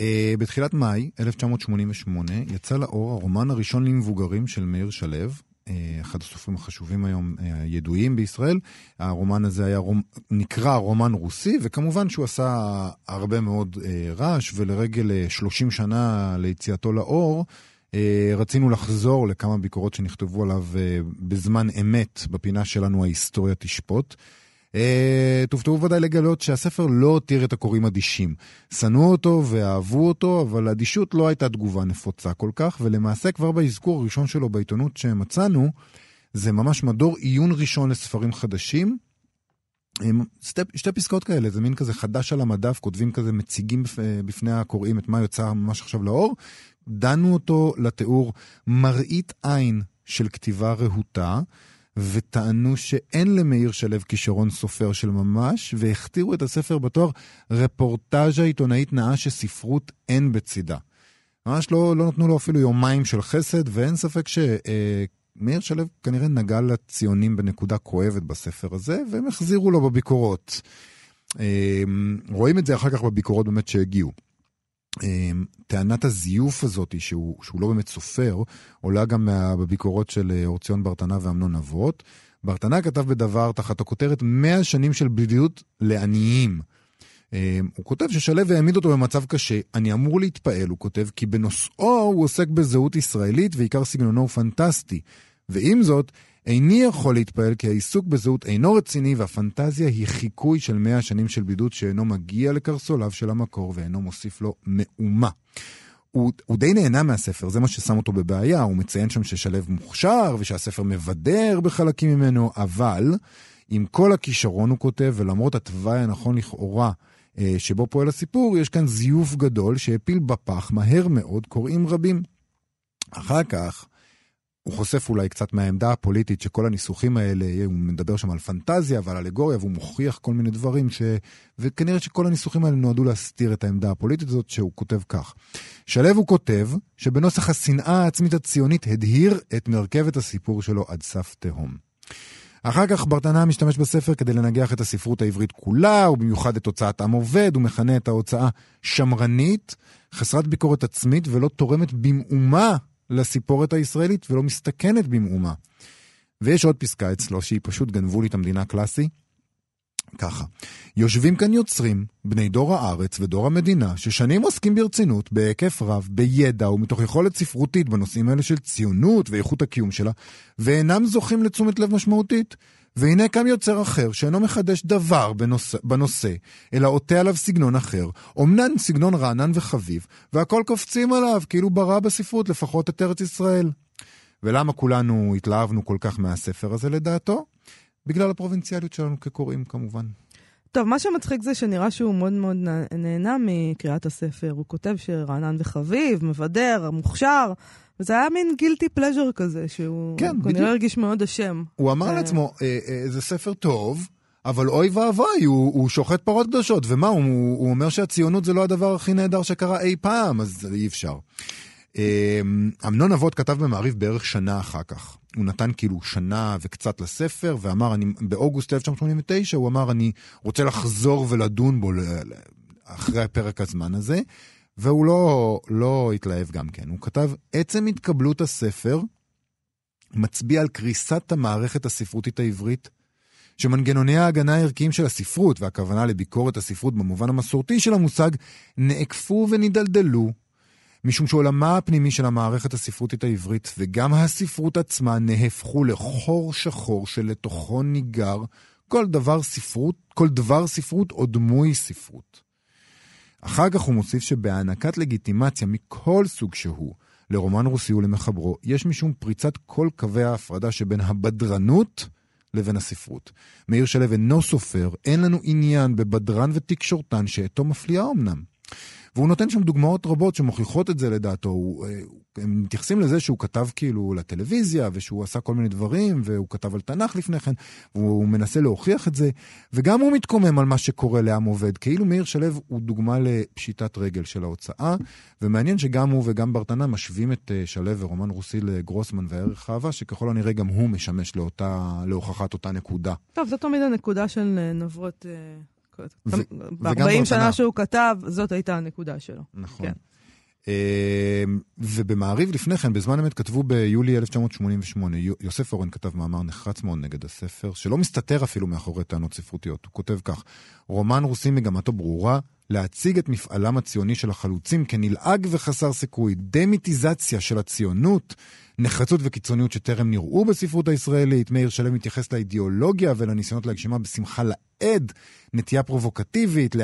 Uh, בתחילת מאי 1988 יצא לאור הרומן הראשון למבוגרים של מאיר שלו, uh, אחד הסופרים החשובים היום, uh, הידועים בישראל. הרומן הזה היה רומ... נקרא רומן רוסי, וכמובן שהוא עשה הרבה מאוד רעש, ולרגל uh, 30 שנה ליציאתו לאור, רצינו לחזור לכמה ביקורות שנכתבו עליו בזמן אמת בפינה שלנו ההיסטוריה תשפוט. אה, תופתעו ודאי לגלות שהספר לא הותיר את הקוראים אדישים. שנאו אותו ואהבו אותו, אבל אדישות לא הייתה תגובה נפוצה כל כך, ולמעשה כבר באזכור הראשון שלו בעיתונות שמצאנו, זה ממש מדור עיון ראשון לספרים חדשים. שתי, שתי פסקאות כאלה, זה מין כזה חדש על המדף, כותבים כזה, מציגים בפני הקוראים את מה יוצא ממש עכשיו לאור. דנו אותו לתיאור מראית עין של כתיבה רהוטה. וטענו שאין למאיר שלו כישרון סופר של ממש, והכתירו את הספר בתואר רפורטאז'ה עיתונאית נאה שספרות אין בצידה. ממש לא, לא נתנו לו אפילו יומיים של חסד, ואין ספק שמאיר אה, שלו כנראה נגע לציונים בנקודה כואבת בספר הזה, והם החזירו לו בביקורות. אה, רואים את זה אחר כך בביקורות באמת שהגיעו. טענת הזיוף הזאת, שהוא, שהוא לא באמת סופר, עולה גם בביקורות של אורציון ברטנה ואמנון אבות. ברטנה כתב בדבר תחת הכותרת 100 שנים של בדידות לעניים. הוא כותב ששלו העמיד אותו במצב קשה, אני אמור להתפעל, הוא כותב, כי בנושאו הוא עוסק בזהות ישראלית ועיקר סגנונו הוא פנטסטי. ועם זאת, איני יכול להתפעל כי העיסוק בזהות אינו רציני והפנטזיה היא חיקוי של מאה שנים של בידוד שאינו מגיע לקרסוליו של המקור ואינו מוסיף לו מאומה. הוא, הוא די נהנה מהספר, זה מה ששם אותו בבעיה, הוא מציין שם ששלו מוכשר ושהספר מבדר בחלקים ממנו, אבל עם כל הכישרון הוא כותב, ולמרות התוואי הנכון לכאורה אה, שבו פועל הסיפור, יש כאן זיוף גדול שהפיל בפח מהר מאוד קוראים רבים. אחר כך, הוא חושף אולי קצת מהעמדה הפוליטית שכל הניסוחים האלה, הוא מדבר שם על פנטזיה ועל אלגוריה, והוא מוכיח כל מיני דברים, ש... וכנראה שכל הניסוחים האלה נועדו להסתיר את העמדה הפוליטית הזאת, שהוא כותב כך. שלו הוא כותב שבנוסח השנאה העצמית הציונית הדהיר את מרכבת הסיפור שלו עד סף תהום. אחר כך ברטנה משתמש בספר כדי לנגח את הספרות העברית כולה, ובמיוחד את הוצאת עם עובד, הוא מכנה את ההוצאה שמרנית, חסרת ביקורת עצמית ולא תורמת במאומה לסיפורת הישראלית ולא מסתכנת במאומה. ויש עוד פסקה אצלו שהיא פשוט גנבו לי את המדינה קלאסי. ככה, יושבים כאן יוצרים, בני דור הארץ ודור המדינה, ששנים עוסקים ברצינות, בהיקף רב, בידע ומתוך יכולת ספרותית בנושאים האלה של ציונות ואיכות הקיום שלה, ואינם זוכים לתשומת לב משמעותית. והנה קם יוצר אחר, שאינו מחדש דבר בנושא, בנושא אלא עוטה עליו סגנון אחר, אמנם סגנון רענן וחביב, והכל קופצים עליו, כאילו ברא בספרות לפחות את ארץ ישראל. ולמה כולנו התלהבנו כל כך מהספר הזה לדעתו? בגלל הפרובינציאליות שלנו כקוראים כמובן. טוב, מה שמצחיק זה שנראה שהוא מאוד מאוד נהנה מקריאת הספר. הוא כותב שרענן וחביב, מבדר, מוכשר, וזה היה מין גילטי פלז'ר כזה, שהוא כן, כנראה הרגיש מאוד אשם. הוא אמר לעצמו, אה, אה, זה ספר טוב, אבל אוי ואבוי, הוא, הוא שוחט פרות קדושות, ומה, הוא, הוא אומר שהציונות זה לא הדבר הכי נהדר שקרה אי פעם, אז אי אפשר. אה, אמנון אבות כתב במעריב בערך שנה אחר כך. הוא נתן כאילו שנה וקצת לספר, ואמר, אני, באוגוסט 1989, הוא אמר, אני רוצה לחזור ולדון בו אחרי פרק הזמן הזה. והוא לא, לא התלהב גם כן. הוא כתב, עצם התקבלות הספר מצביע על קריסת המערכת הספרותית העברית, שמנגנוני ההגנה הערכיים של הספרות, והכוונה לביקורת הספרות במובן המסורתי של המושג, נעקפו ונדלדלו, משום שעולמה הפנימי של המערכת הספרותית העברית, וגם הספרות עצמה, נהפכו לחור שחור שלתוכו ניגר כל דבר ספרות, כל דבר ספרות או דמוי ספרות. אחר כך הוא מוסיף שבהענקת לגיטימציה מכל סוג שהוא לרומן רוסי ולמחברו, יש משום פריצת כל קווי ההפרדה שבין הבדרנות לבין הספרות. מאיר שלו אינו סופר, אין לנו עניין בבדרן ותקשורתן שאתו מפליאה אמנם. והוא נותן שם דוגמאות רבות שמוכיחות את זה לדעתו. הוא, אה, הם מתייחסים לזה שהוא כתב כאילו לטלוויזיה, ושהוא עשה כל מיני דברים, והוא כתב על תנ"ך לפני כן, והוא מנסה להוכיח את זה, וגם הוא מתקומם על מה שקורה לעם עובד. כאילו מאיר שלו הוא דוגמה לפשיטת רגל של ההוצאה, ומעניין שגם הוא וגם ברטנה משווים את אה, שלו ורומן רוסי לגרוסמן וערך האהבה, שככל הנראה גם הוא משמש לאותה, להוכחת אותה נקודה. טוב, זו תמיד הנקודה של אה, נבות... ב-40 שנה שהוא כתב, זאת הייתה הנקודה שלו. נכון. כן. אמ, ובמעריב לפני כן, בזמן אמת כתבו ביולי 1988, יוסף אורן כתב מאמר נחרץ מאוד נגד הספר, שלא מסתתר אפילו מאחורי טענות ספרותיות. הוא כותב כך: רומן רוסי מגמתו ברורה, להציג את מפעלם הציוני של החלוצים כנלעג וחסר סיכוי, דמיטיזציה של הציונות, נחרצות וקיצוניות שטרם נראו בספרות הישראלית. מאיר שלם מתייחס לאידיאולוגיה ולניסיונות להגשימה בשמחה לאיד, נטייה פרובוקטיבית,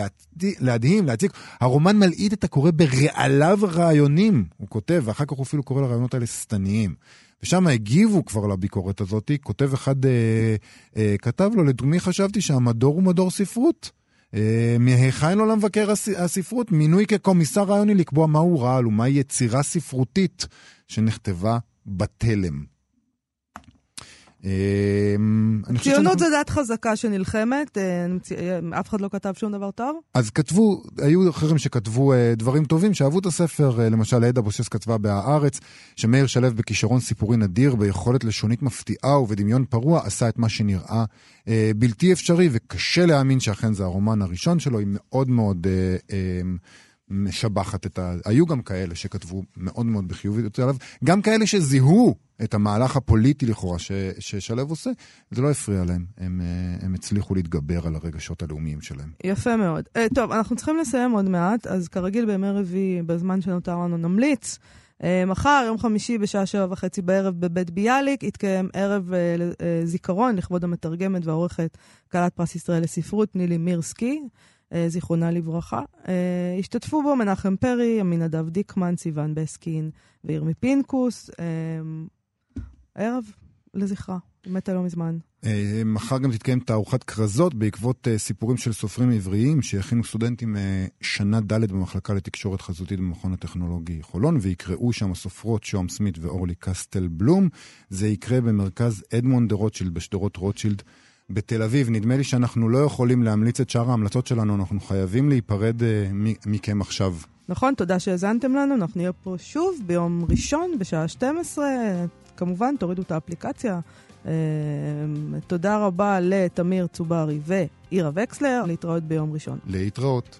להדהים, להציג. הרומן מלעיט את הקורא ברעליו רעיונים, הוא כותב, ואחר כך הוא אפילו קורא לרעיונות האלה שטניים. ושם הגיבו כבר לביקורת הזאת, כותב אחד אה, אה, כתב לו, לדוגמי חשבתי שהמדור הוא מדור ספרות. אה, מהיכן לו למבקר הספרות? מינוי כקומיסר רעיוני לקבוע מהו רעל ומהי יצירה ספרותית שנכתבה בתלם. אמ, ציונות זה דת חזקה שנלחמת, אה, אה, אף אחד לא כתב שום דבר טוב? אז כתבו, היו אחרים שכתבו אה, דברים טובים, שאהבו את הספר, למשל עדה בוסס כתבה ב"הארץ", שמאיר שלו בכישרון סיפורי נדיר, ביכולת לשונית מפתיעה ובדמיון פרוע, עשה את מה שנראה בלתי אפשרי, וקשה להאמין שאכן זה הרומן הראשון שלו, היא מאוד מאוד... משבחת את ה... היו גם כאלה שכתבו מאוד מאוד בחיוביות עליו, גם כאלה שזיהו את המהלך הפוליטי לכאורה ש, ששלו עושה, זה לא הפריע להם. הם, אה, הם הצליחו להתגבר על הרגשות הלאומיים שלהם. יפה מאוד. Uh, טוב, אנחנו צריכים לסיים עוד מעט, אז כרגיל בימי רביעי, בזמן שנותר לנו, נמליץ. Uh, מחר, יום חמישי, בשעה שבע וחצי בערב בבית ביאליק, יתקיים ערב uh, uh, זיכרון לכבוד המתרגמת והעורכת כלת פרס ישראל לספרות, נילי מירסקי. זיכרונה לברכה. השתתפו בו מנחם פרי, עמינדב דיקמן, סיון בסקין וירמי פינקוס. ערב לזכרה, מתה לא מזמן. אה, מחר גם תתקיים תערוכת כרזות בעקבות אה, סיפורים של סופרים עבריים שהכינו סטודנטים אה, שנה ד' במחלקה לתקשורת חזותית במכון הטכנולוגי חולון, ויקראו שם הסופרות שום סמית ואורלי קסטל בלום. זה יקרה במרכז אדמונד דה רוטשילד בשדרות רוטשילד. בתל אביב. נדמה לי שאנחנו לא יכולים להמליץ את שאר ההמלצות שלנו, אנחנו חייבים להיפרד uh, מכם עכשיו. נכון, תודה שהאזנתם לנו, אנחנו נהיה פה שוב ביום ראשון בשעה 12. כמובן, תורידו את האפליקציה. Uh, תודה רבה לתמיר צוברי ואירה וקסלר, להתראות ביום ראשון. להתראות.